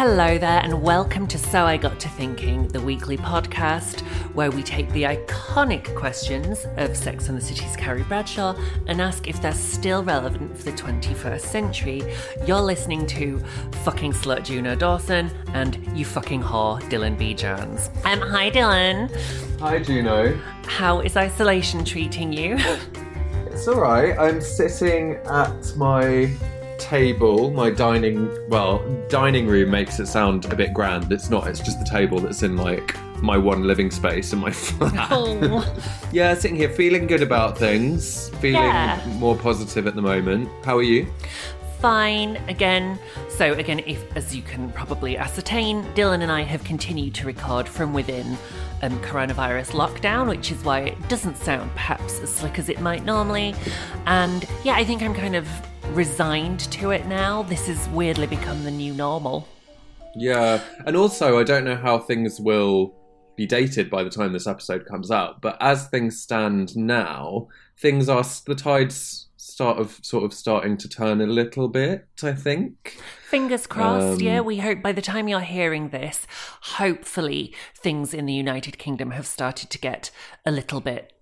Hello there, and welcome to So I Got to Thinking, the weekly podcast where we take the iconic questions of Sex and the City's Carrie Bradshaw and ask if they're still relevant for the 21st century. You're listening to fucking slut Juno Dawson and you fucking whore Dylan B. Jones. Um, hi Dylan. Hi, Juno. How is isolation treating you? It's all right. I'm sitting at my table, my dining well, dining room makes it sound a bit grand. It's not. It's just the table that's in like my one living space in my flat. oh. yeah, sitting here feeling good about things, feeling Yeah. more positive at the moment. How are you? fine again. So, again, if as you can probably ascertain, Dylan and I have continued to record from within um, coronavirus lockdown, which is why it doesn't sound perhaps as slick as it might normally. And yeah, I think I'm kind of resigned to it now. This has weirdly become the new normal. Yeah, and also I don't know how things will be dated by the time this episode comes out, but as things stand now, things are the tides start of sort of starting to turn a little bit. I think. Fingers crossed, Um, yeah. We hope by the time you're hearing this, hopefully things in the United Kingdom have started to get a little bit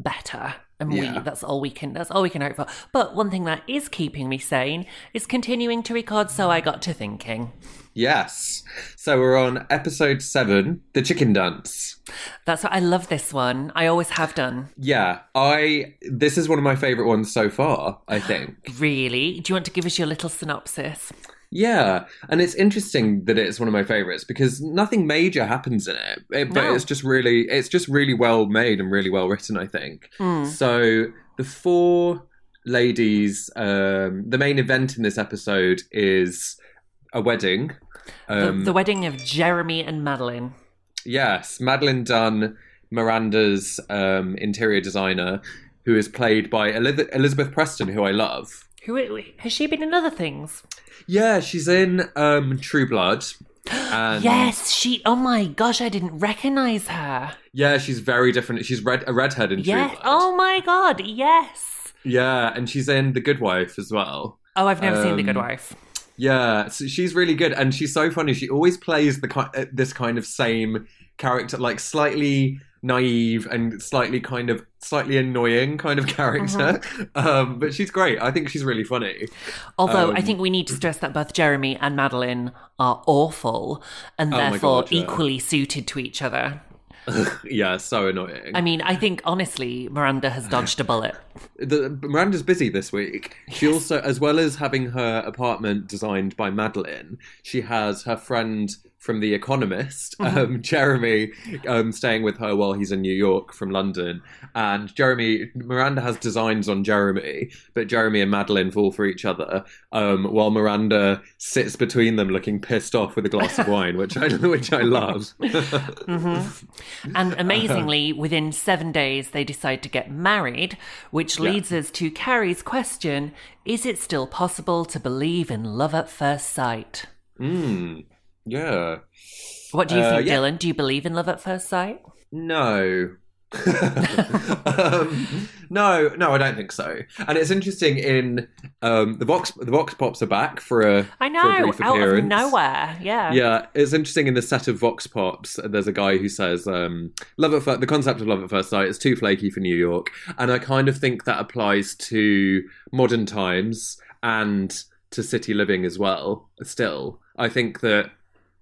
better. And we that's all we can that's all we can hope for. But one thing that is keeping me sane is continuing to record so I got to thinking. Yes. So we're on episode seven, the chicken dance. That's what I love this one. I always have done. Yeah, I. This is one of my favorite ones so far. I think. Really? Do you want to give us your little synopsis? Yeah, and it's interesting that it's one of my favorites because nothing major happens in it, it- but No. it's just really, it's just really well made and really well written. I think. Hmm. So the four ladies, um, the main event in this episode is a wedding. The, Um, the wedding of Jeremy and Madeline. Yes, Madeline Dunn, Miranda's um, interior designer, who is played by Elizabeth Preston, who I love. Who has she been in other things? Yeah, she's in um, True Blood. And Yes, she oh my gosh, I didn't recognize her. Yeah, she's very different. She's red, a redhead in Yes. True Blood. Oh my god, yes. Yeah, and she's in The Good Wife as well. Oh, I've never seen The Good Um, Wife. Yeah, so she's really good, and she's so funny. She always plays the uh, this kind of same character, like slightly naive and slightly kind of slightly annoying kind of character. Um, but she's great. I think she's really funny. Although I um, think we need to stress that both Jeremy and Madeline are awful and Oh therefore God, yeah. equally suited to each other. yeah, so annoying. I mean, I think honestly, Miranda has dodged a bullet. the, Miranda's busy this week. She also, as well as having her apartment designed by Madeline, she has her friend from The Economist, um, Jeremy, um, staying with her while he's in New York from London. And Jeremy, Miranda has designs on Jeremy, but Jeremy and Madeline fall for each other, um, while Miranda sits between them, looking pissed off with a glass of wine, which I which I love. And amazingly, within seven days, they decide to get married, which leads us to Carrie's question Is it still possible to believe in love at first sight? Mm, yeah. What do you Uh, think, yeah. Dylan? Do you believe in love at first sight? No. um, no, no, I don't think so. And it's interesting in um, the Vox the Vox Pops are back for a I for a know, brief out of nowhere. Yeah. Yeah, it's interesting in the set of Vox Pops. There's a guy who says, um, "Love at first, the concept of love at first sight is too flaky for New York," and I kind of think that applies to modern times and to city living as well. Still, I think that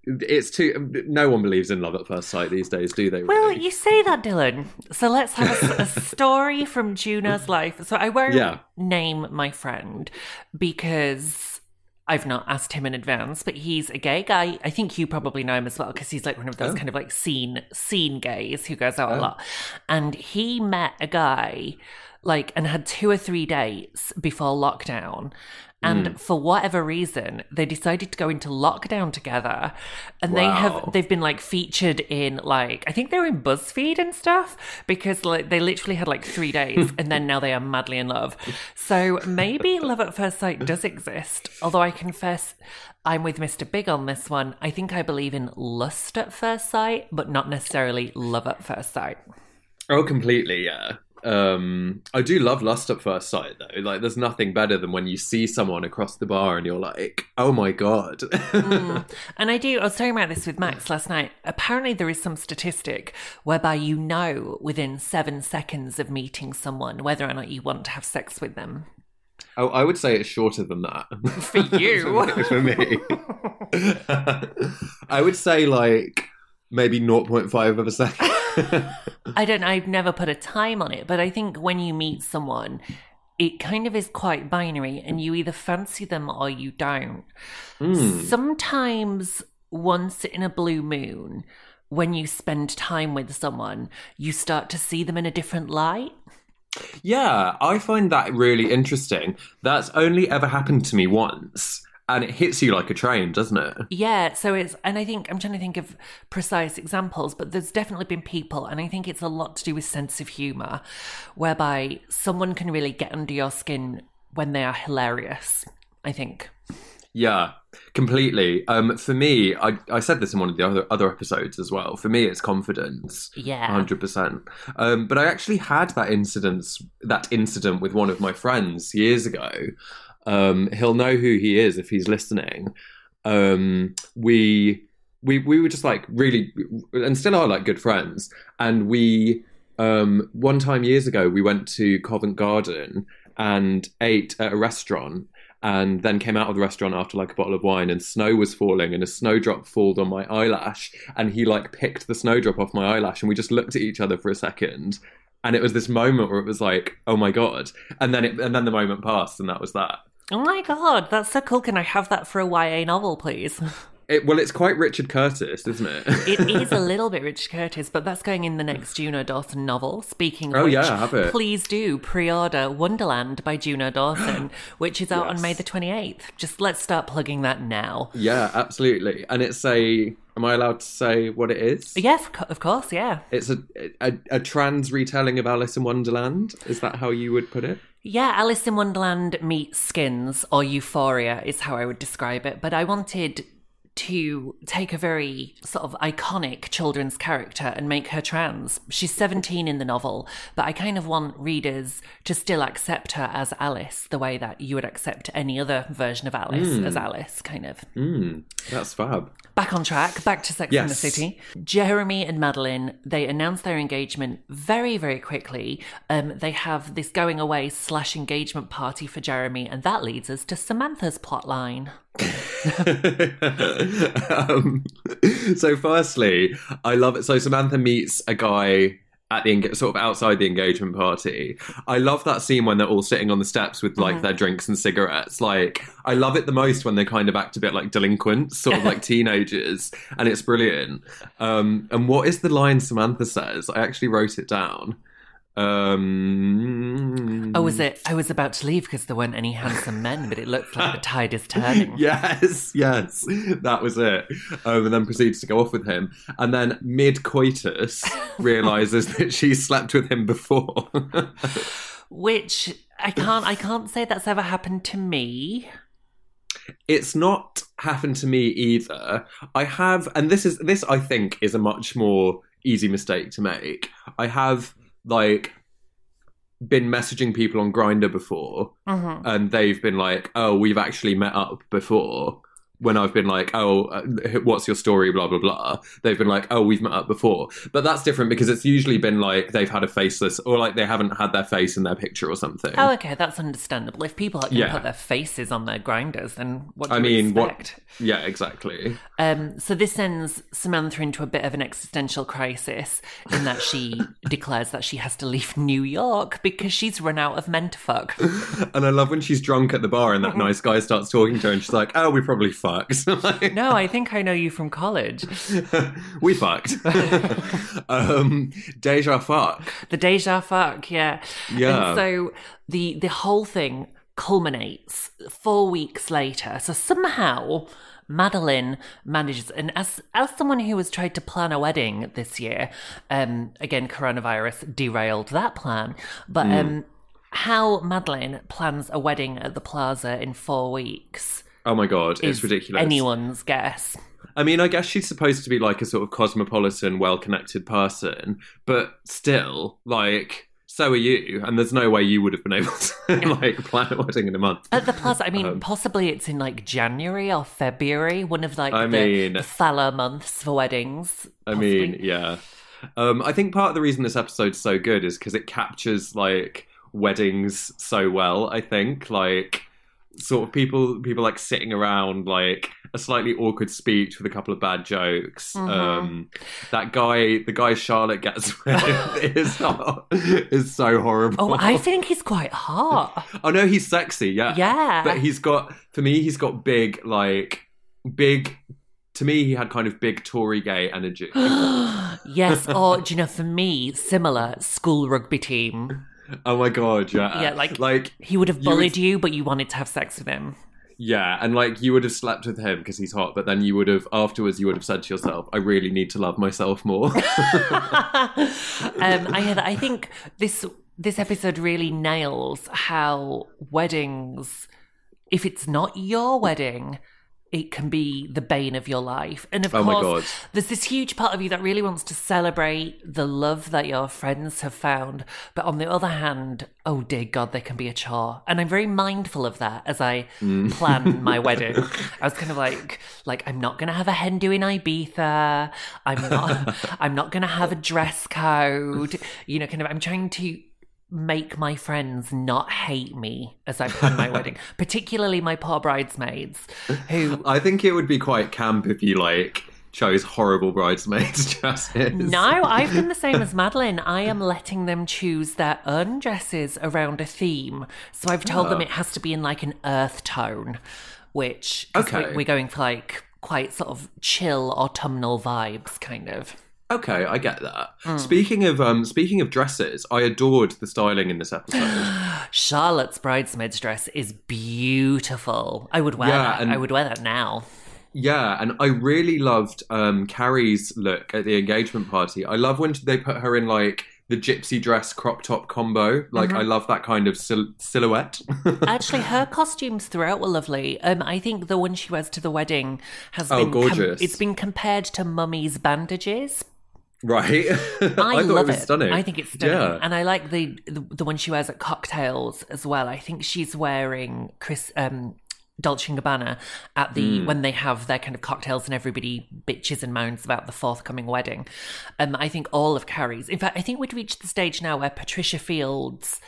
it's too. No one believes in love at first sight these days, do they? Well, really? you say that, Dylan. So let's have a, a story from Juno's life. So I won't Yeah. name my friend because I've not asked him in advance, but he's a gay guy. I think you probably know him as well because he's like one of those Oh. kind of like scene scene gays who goes out a Oh. lot. And he met a guy like and had two or three dates before lockdown. And Hmm. for whatever reason, they decided to go into lockdown together, and they have they've been like featured in like I think they were in BuzzFeed and stuff because like they literally had like three days, and then now they are madly in love. So maybe love at first sight does exist. Although I confess, I'm with Mr. Big on this one. I think I believe in lust at first sight, but not necessarily love at first sight. Oh, completely, yeah. Um, I do love lust at first sight, though. Like, there's nothing better than when you see someone across the bar and you're like, "Oh my god!" And I do, I was talking about this with Max last night. Apparently, there is some statistic whereby you know within seven seconds of meeting someone whether or not you want to have sex with them. oh, I would say it's shorter than that For you. for me. I would say like maybe 0.5 of a second. I don't know, I've never put a time on it, but I think when you meet someone, it kind of is quite binary and you either fancy them or you don't. Hmm. Sometimes, once in a blue moon, when you spend time with someone, you start to see them in a different light. yeah, I find that really interesting. That's only ever happened to me once, and it hits you like a train, doesn't it? Yeah, so it's, and I think I'm trying to think of precise examples, but there's definitely been people, and I think it's a lot to do with sense of humor, whereby someone can really get under your skin when they are hilarious. I think. Yeah, completely. Um, for me, I, I said this in one of the other other episodes as well. For me, it's confidence. Yeah. hundred percent. Um, but I actually had that incident that incident with one of my friends years ago. Um, he'll know who he is if he's listening. Um, we we we were just like really and still are like good friends. And we um, one time years ago we went to Covent Garden and ate at a restaurant and then came out of the restaurant after like a bottle of wine and snow was falling and a snowdrop falled on my eyelash and he like picked the snowdrop off my eyelash and we just looked at each other for a second and it was this moment where it was like oh my god and then it and then the moment passed and that was that Oh my god, that's so cool. Can I have that for a YA novel, please? it, well it's quite richard curtis isn't it It is a little bit Richard Curtis, but that's going in the next Juno Dawson novel. Speaking oh, of Oh, which, yeah, have it. please do pre-order Wonderland by Juno Dawson, which is out on May the 28th. Just let's start plugging that now. yeah absolutely and it's a am i allowed to say what it is Yes, of course, yeah. it's a, a a trans retelling of alice in wonderland is that how you would put it Yeah, Alice in Wonderland meets Skins or Euphoria is how I would describe it. But I wanted to take a very sort of iconic children's character and make her trans. She's 17 in the novel, but I kind of want readers to still accept her as Alice the way that you would accept any other version of Alice as Alice, kind of. mm, that's fab Back on track, back to Sex in the City. Jeremy and Madeline, they announce their engagement very, very quickly. Um, they have this going away slash engagement party for Jeremy, and that leads us to Samantha's plotline. um, so firstly, I love it. So Samantha meets a guy at the sort of outside the engagement party. I love that scene when they're all sitting on the steps with like their drinks and cigarettes. Like I love it the most when they kind of act a bit like delinquents, sort of like teenagers, and it's brilliant. Um, and what is the line Samantha says? I actually wrote it down. Um, Oh, was it? I was about to leave because there weren't any handsome men, but it looks like the tide is turning. Yes, yes, that was it. Um, and then proceeds to go off with him, and then mid coitus realizes that she slept with him before. Which I can't. I can't say that's ever happened to me. it's not happened to me either. I have, and this is this I think is a much more easy mistake to make. I have like been messaging people on Grindr before, Mm-hmm. and they've been like, "Oh, we've actually met up before." When I've been like, "Oh, uh, what's your story?" Blah blah blah. They've been like, "Oh, we've met up before," but that's different because it's usually been like they've had a faceless or like they haven't had their face in their picture or something. Oh, okay, that's understandable. If people going Yeah. put their faces on their Grindrs, then what do I you mean, expect? what? Yeah, exactly. Um, so this sends Samantha into a bit of an existential crisis in that she declares that she has to leave New York because she's run out of men to fuck. And I love when she's drunk at the bar and that nice guy starts talking to her and she's like, "Oh, we probably fucked." Like, No, I think I know you from college. we fucked. um, deja fuck. The deja fuck, yeah. Yeah. And so the the whole thing culminates four weeks later. So somehow Madeline manages, and as as someone who has tried to plan a wedding this year, um, again coronavirus derailed that plan, but um, how Madeline plans a wedding at the Plaza in four weeks Oh my god, it's ridiculous. anyone's guess. I mean, I guess she's supposed to be like a sort of cosmopolitan, well-connected person, but still, like, so are you, and there's no way you would have been able to like plan a wedding in a month. At the plus, I mean, Um, possibly it's in like January or February, one of like I the, mean- the Fala months for weddings. I possibly. mean, yeah. Um, I think part of the reason this episode's so good is because it captures like weddings so well. I think like sort of people people like sitting around like a slightly awkward speech with a couple of bad jokes. Mm-hmm. Um, that guy, the guy Charlotte gets with, is is so horrible. Oh, I think he's quite hot. Oh no, he's sexy, yeah. Yeah. But he's got for me, he's got big like big to me he had kind of big Tory gay energy. yes, or do you know, for me, similar school rugby team. Oh my god, yeah. Yeah, like- like He would have You would- bullied you, but you wanted to have sex with him. yeah, and like you would have slept with him because he's hot, but then you would have afterwards you would have said to yourself, I really need to love myself more. um, I I think this this episode really nails how weddings, if it's not your wedding, it can be the bane of your life. And of Oh course, there's this huge part of you that really wants to celebrate the love that your friends have found. But on the other hand, oh dear God, they can be a chore. And I'm very mindful of that as I Mm. plan my wedding. I was kind of like, like I'm not gonna have a hen do in Ibiza. I'm not. I'm not gonna have a dress code. You know, kind of. I'm trying to make my friends not hate me as I plan my wedding, particularly my poor bridesmaids who I think it would be quite camp if you like chose horrible bridesmaids dresses. No, I've done the same as Madeline. I am letting them choose their own dresses around a theme. So I've told Oh. them ah. it has to be in like an earth tone, which we- Okay. we're going for like quite sort of chill autumnal vibes, kind of. Okay, I get that. Hmm. Speaking of um speaking of dresses, I adored the styling in this episode. Charlotte's bridesmaid's dress is beautiful. I would wear Yeah, that. and- I would wear that now. Yeah, and I really loved um, Carrie's look at the engagement party. I love when they put her in like the gypsy dress crop top combo. Like, Mm-hmm. I love that kind of sil- silhouette. Actually, her costumes throughout were lovely. Um, I think the one she wears to the wedding has Oh, been com- gorgeous. it's been compared to Mummy's bandages. Right? I, thought love it was stunning. I think it's stunning, Yeah. and I like the, the the one she wears at cocktails as well. I think she's wearing Chris um, Dolce and Gabbana at the Hmm. when they have their kind of cocktails and everybody bitches and moans about the forthcoming wedding. Um, I think all of Carrie's. In fact, I think we'd reached the stage now where Patricia Fields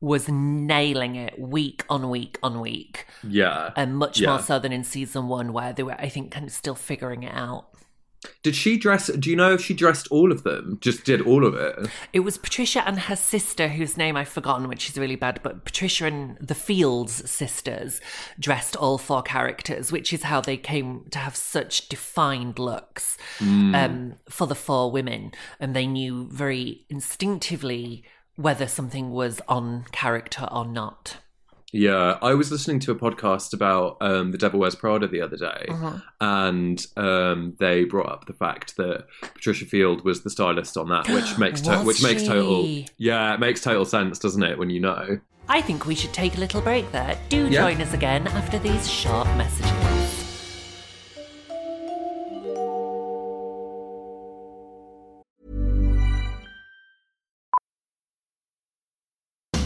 was nailing it week on week on week, yeah. and much Yeah. more so than in season one, where they were, I think, kind of still figuring it out. Did she dress? Do you know if she dressed all of them? Just did all of it? It was Patricia and her sister, whose name I've forgotten, which is really bad, but Patricia and the Fields sisters dressed all four characters, which is how they came to have such defined looks um, for the four women. And they knew very instinctively whether something was on character or not. Yeah, I was listening to a podcast about um, the Devil Wears Prada the other day, Uh-huh. and um, they brought up the fact that Patricia Field was the stylist on that, which makes to- which makes total yeah, it makes total sense, doesn't it? When you know. I think we should take a little break there. Do Yeah. join us again after these short messages.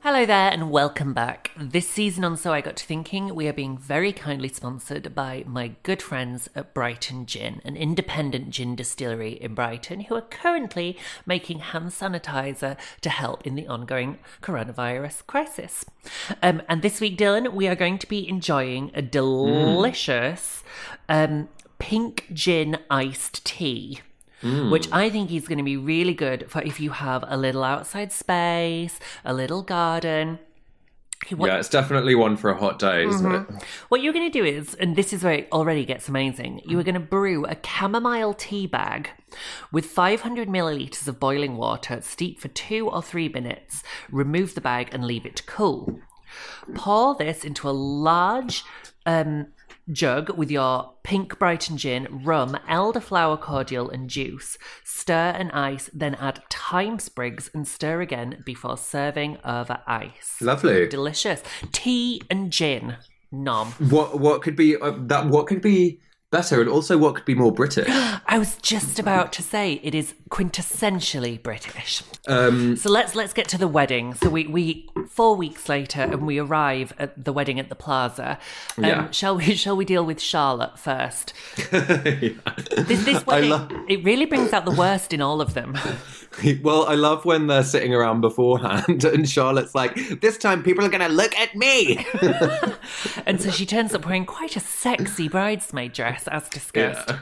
Hello there, and welcome back. This season on So I Got to Thinking, we are being very kindly sponsored by my good friends at Brighton Gin, an independent gin distillery in Brighton, who are currently making hand sanitizer to help in the ongoing coronavirus crisis. Um, and this week, Dylan, we are going to be enjoying a delicious um, pink gin iced tea which I think is going to be really good for if you have a little outside space, a little garden. What, Yeah, it's definitely one for a hot day, isn't it? what you're going to do is, and this is where it already gets amazing, you are going to brew a chamomile tea bag with 500 milliliters of boiling water, steep for two or three minutes, remove the bag and leave it to cool. Pour this into a large um, jug with your pink Brighton gin, rum, elderflower cordial, and juice. Stir and ice, then add thyme sprigs and stir again before serving over ice. Lovely. Delicious. Tea and gin. Nom. What what could be uh, that? What could be better, and also what could be more British? I was just about to say it is quintessentially British. Um, So let's let's get to the wedding. So we we four weeks later and we arrive at the wedding at the plaza. Um, Yeah. Shall we shall we deal with Charlotte first? This this wedding lo- it really brings out the worst in all of them. well, I love when they're sitting around beforehand, and Charlotte's like, "This time, people are going to look at me." And so she turns up wearing quite a sexy bridesmaid dress, as discussed. Yeah.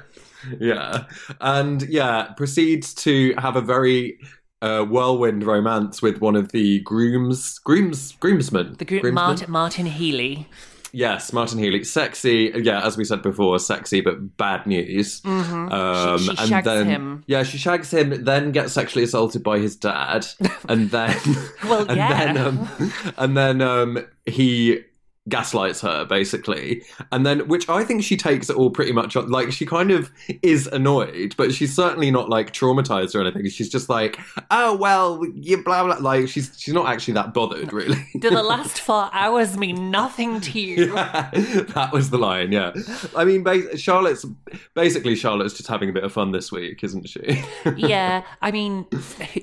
yeah. And yeah, proceeds to have a very uh, whirlwind romance with one of the grooms, grooms, groomsmen. The Groomsmen? Martin, Healy. Yes, Martin Healy. Sexy. Yeah, as we said before, sexy, but bad news. Um, Mm-hmm. She- she and shags then, him. Yeah, she shags him, then gets sexually assaulted by his dad. And then. Well, and yeah. Then, um, and then um, he gaslights her basically and then which i think she takes it all pretty much like she kind of is annoyed but she's certainly not like traumatized or anything she's just like oh well you blah blah like she's she's not actually that bothered really Do the last four hours mean nothing to you? yeah, that was the line. Yeah, I mean, ba- Charlotte's basically Charlotte's just having a bit of fun this week, isn't she? yeah, I mean,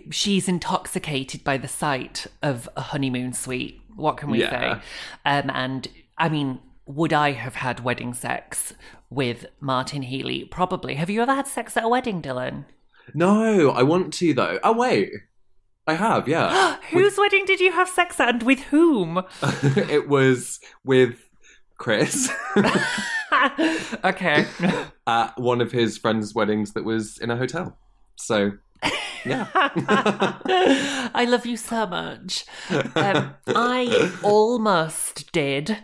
she's intoxicated by the sight of a honeymoon suite. What can we Yeah. say? Um, and I mean, would I have had wedding sex with Martin Healy? Probably. Have you ever had sex at a wedding, Dylan? no, I want to though. Oh wait, I have. Yeah, Whose wedding did you have sex at and with whom? it was with Chris okay. at one of his friends' weddings that was in a hotel. So, yeah, I love you so much. Um, I almost did.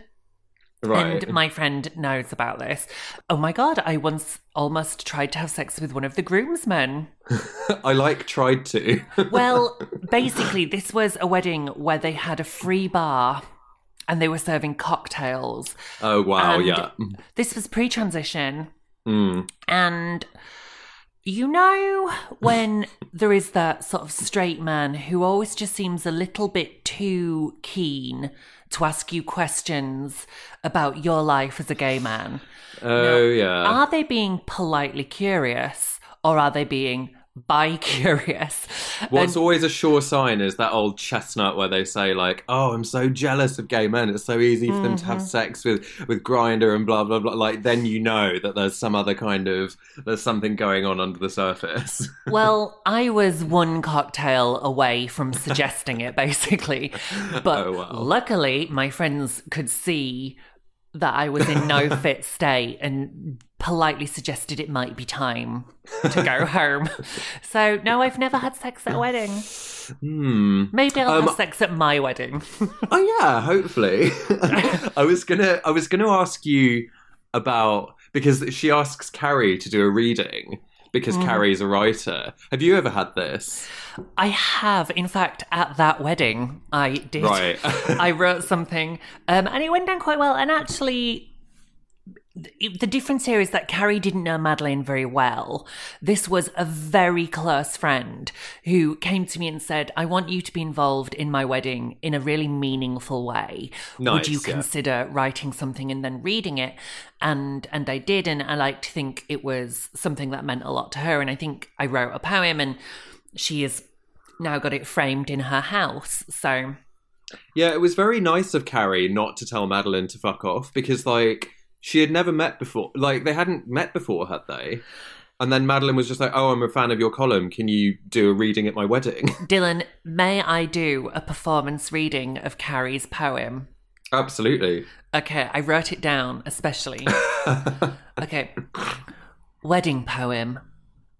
right. And my friend knows about this. Oh my god, I once almost tried to have sex with one of the groomsmen. I like tried to. Well, basically, this was a wedding where they had a free bar and they were serving cocktails. oh wow, And yeah. This was pre transition. Mm. And You know, when there is that sort of straight man who always just seems a little bit too keen to ask you questions about your life as a gay man. Oh yeah. Are they being politely curious or are they being bi curious? What's And- always a sure sign is that old chestnut where they say like, "Oh, I'm so jealous of gay men. It's so easy for them to Mm-hmm. have sex with with Grindr and blah blah blah." Like then you know that there's some other kind of there's something going on under the surface. Well, I was one cocktail away from suggesting it, basically. But Oh, wow. luckily, my friends could see that I was in no fit state and politely suggested it might be time to go home. So, no, I've never had sex at a wedding. hmm. Maybe I'll Um, have sex at my wedding. Oh yeah, hopefully. I was gonna I was gonna ask you about because she asks Carrie to do a reading because Mm. Carrie's a writer. Have you ever had this? I have, in fact, at that wedding, I did. Right. I wrote something, um, and it went down quite well. And actually, the difference here is that Carrie didn't know Madeline very well. This was a very close friend who came to me and said, "I want you to be involved in my wedding in a really meaningful way. Would you yeah. consider writing something and then reading it?" And and I did, and I like to think it was something that meant a lot to her. And I think I wrote a poem, and she has now got it framed in her house. So Yeah, it was very nice of Carrie not to tell Madeline to fuck off because, like, she had never met before. Like, they hadn't met before, had they? And then Madeline was just like, "Oh, I'm a fan of your column. Can you do a reading at my wedding?" Dylan, may I do a performance reading of Carrie's poem? Absolutely. Okay, I wrote it down especially. okay. Wedding poem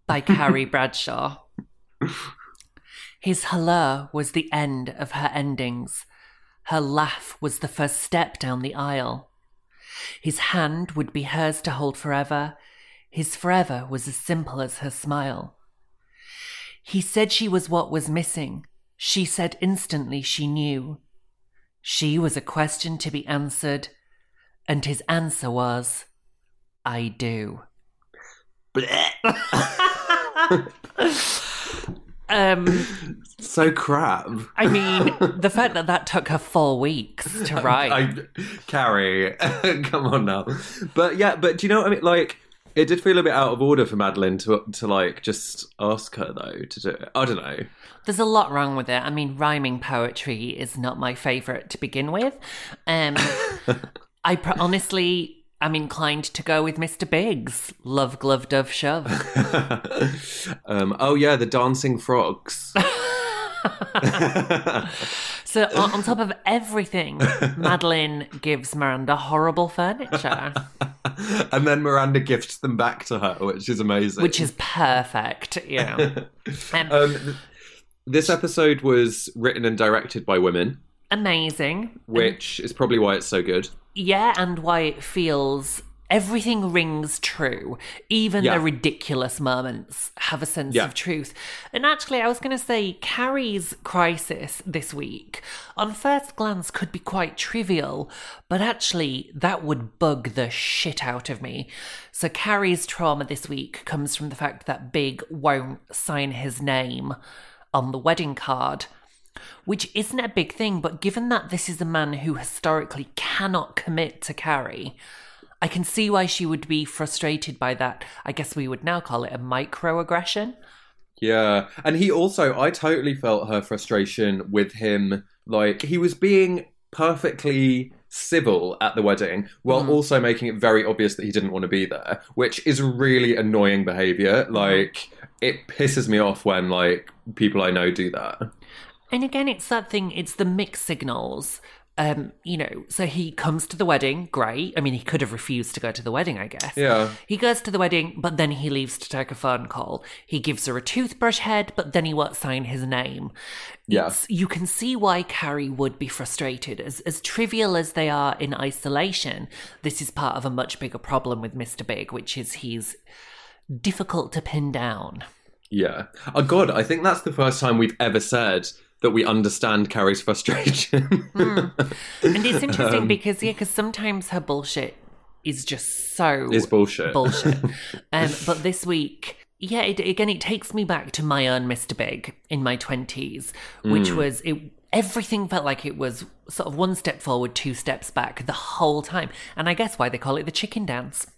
by Carrie Bradshaw. His hello was the end of her endings. Her laugh was the first step down the aisle. His hand would be hers to hold forever. His forever was as simple as her smile. He said she was what was missing. She said instantly she knew. She was a question to be answered, and his answer was, I do. um, So crap. I mean, the fact that that took her four weeks to write. I, Carrie, come on now. But yeah, but do you know what I mean? Like, it did feel a bit out of order for Madeline to to like just ask her though to do it. I don't know. There's a lot wrong with it. I mean, rhyming poetry is not my favourite to begin with. Um, I pr- honestly, I'm inclined to go with Mr. Big's. Love, glove, dove, shove. um, oh yeah, the dancing frogs. So, on, on top of everything, Madeline gives Miranda horrible furniture, and then Miranda gifts them back to her, which is amazing. which is perfect. Yeah. Um, um, this episode was written and directed by women, amazing. which is probably why it's so good. Yeah, and why it feels everything rings true. Even Yeah. the ridiculous moments have a sense Yeah. of truth. And actually, I was going to say, Carrie's crisis this week, on first glance, could be quite trivial, but actually, that would bug the shit out of me. So, Carrie's trauma this week comes from the fact that Big won't sign his name on the wedding card which isn't a big thing, but given that this is a man who historically cannot commit to Carrie, I can see why she would be frustrated by that. I guess we would now call it a microaggression. Yeah. And he also, I totally felt her frustration with him. Like, he was being perfectly civil at the wedding while mm-hmm. also making it very obvious that he didn't want to be there, which is really annoying behavior. Mm-hmm. Like, it pisses me off when, like, people I know do that. And again, it's that thing, it's the mixed signals. Um, you know, so he comes to the wedding, great. I mean, he could have refused to go to the wedding, I guess. Yeah. He goes to the wedding, but then he leaves to take a phone call. He gives her a toothbrush head, but then he won't sign his name. Yeah. You can see why Carrie would be frustrated. As, as trivial as they are in isolation, this is part of a much bigger problem with Mr. Big, which is he's difficult to pin down. Yeah. Oh, God, I think that's the first time we've ever said that we understand Carrie's frustration. And it's interesting Um, because, yeah, because sometimes her bullshit is just so Is bullshit. bullshit. um, but this week, yeah, it, again, it takes me back to my own Mr. Big in my 20s, which was it. Everything felt like it was sort of one step forward, two steps back the whole time. And I guess why they call it the chicken dance.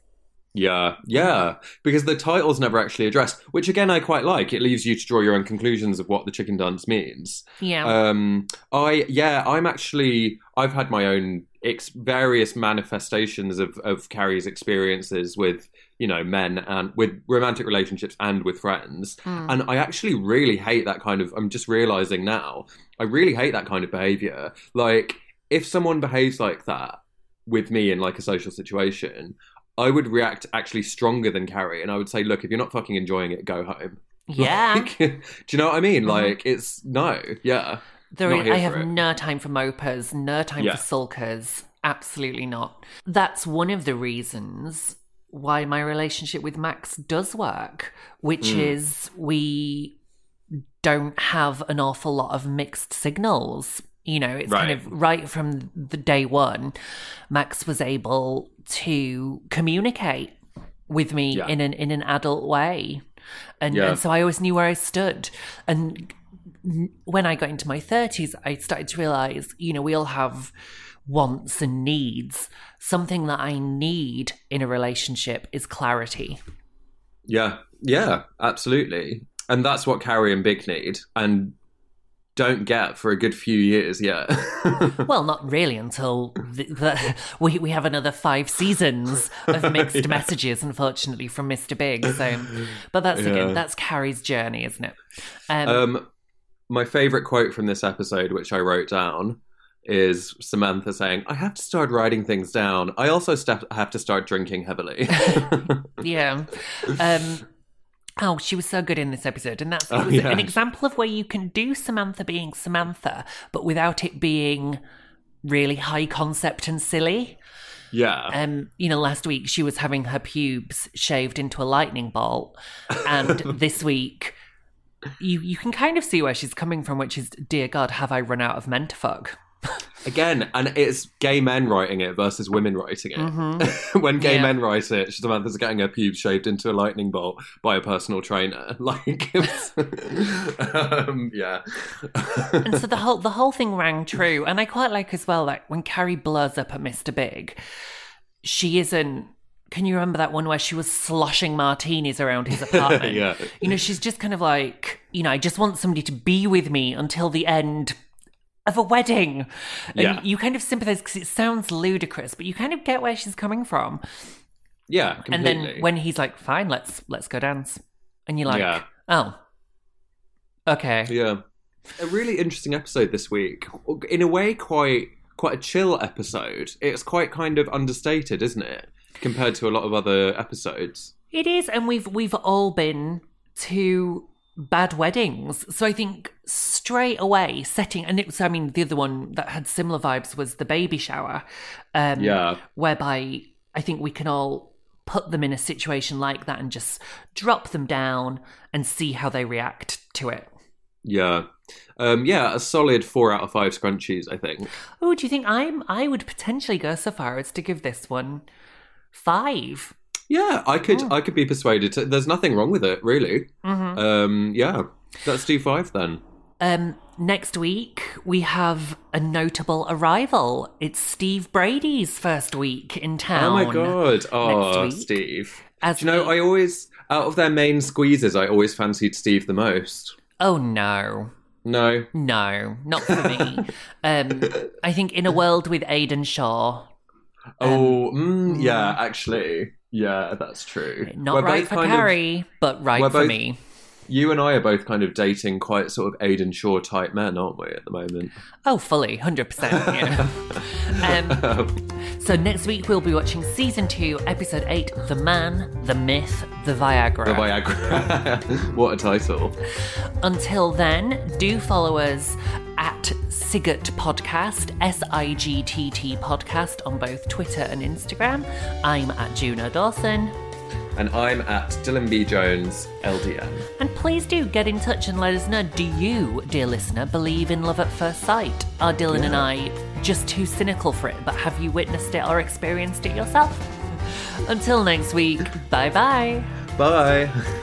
Yeah, yeah, because the title's never actually addressed, which again I quite like. It leaves you to draw your own conclusions of what the chicken dance means. Yeah. Um, I yeah, I'm actually I've had my own ex- various manifestations of of Carrie's experiences with you know men and with romantic relationships and with friends, and I actually really hate that kind of. I'm just realizing now, I really hate that kind of behavior. Like if someone behaves like that with me in like a social situation. I would react actually stronger than Carrie, and I would say, "Look, if you're not fucking enjoying it, go home." Yeah. Like, do you know what I mean? Like, it's no, yeah. There, Not here I have it. no time for mopers, no time Yeah. for sulkers. Absolutely not. That's one of the reasons why my relationship with Max does work, which Mm. is we don't have an awful lot of mixed signals. You know, it's kind of right from the day one, Max was able to communicate with me Yeah. in an in an adult way. And, Yeah. and so I always knew where I stood. And when I got into my 30s, I started to realize, you know, we all have wants and needs. Something that I need in a relationship is clarity. Yeah, yeah, absolutely. And that's what Carrie and Big need, and don't get for a good few years yet. Well, not really until the, the, we we have another five seasons of mixed messages, unfortunately, from Mr. Big. So, but that's Yeah. again, that's Carrie's journey, isn't it? Um, um, my favorite quote from this episode, which I wrote down, is Samantha saying, "I have to start writing things down. I also st- have to start drinking heavily." Yeah. Um, oh, she was so good in this episode. And that's Oh, yeah. an example of where you can do Samantha being Samantha, but without it being really high concept and silly. yeah, Um, you know, last week she was having her pubes shaved into a lightning bolt, and this week you you can kind of see where she's coming from, which is, dear God, have I run out of men to fuck? Again, and it's gay men writing it versus women writing it. when gay Yeah. men write it, Samantha's getting her pubes shaved into a lightning bolt by a personal trainer. Like, um, yeah, and so the whole the whole thing rang true and i quite like as well like when carrie blurs up at mr big she isn't can you remember that one where she was sloshing martinis around his apartment Yeah. you know she's just kind of like you know i just want somebody to be with me until the end of a wedding and Yeah. you kind of sympathize because it sounds ludicrous but you kind of get where she's coming from yeah, and then when he's like fine let's let's go dance and you're like Yeah. oh okay Yeah. A really interesting episode this week. In a way, quite quite a chill episode. It's quite kind of understated, isn't it? Compared to a lot of other episodes. It is, and we've we've all been to bad weddings. So I think straight away setting and it was I mean the other one that had similar vibes was the baby shower. Um Yeah. whereby I think we can all put them in a situation like that and just drop them down and see how they react to it. Yeah. Um, yeah, a solid four out of five scrunchies, I think. Oh, do you think I'm I would potentially go so far as to give this one five? Yeah, I could I could be persuaded. To, there's nothing wrong with it, really. Um, yeah, let's do five then. Um, next week we have a notable arrival. It's Steve Brady's first week in town. Oh my god! Oh. Steve. As Do you know, we- I always out of their main squeezes, I always fancied Steve the most. Oh no. No, No, not for me. um, I think in a world with Aidan Shaw, Oh, mm, yeah, actually, yeah, that's true. not We're right for kind of- Carrie, but right for both- me. You and I are both kind of dating quite sort of Aidan Shaw type men, aren't we, at the moment? Oh, fully, hundred percent. Yeah. um, so next week we'll be watching season two, episode eight, "The Man, the Myth, the Viagra." The Viagra. what a title. Until then, do follow us at Sigurt Podcast, S I G T T Podcast, on both Twitter and Instagram. I'm at Juno Dawson. And I'm at Dylan B. Jones, LDN. And please do get in touch and let us know do you, dear listener, believe in love at first sight? Are Dylan and I just too cynical for it, but have you witnessed it or experienced it yourself? Until next week, Bye bye bye.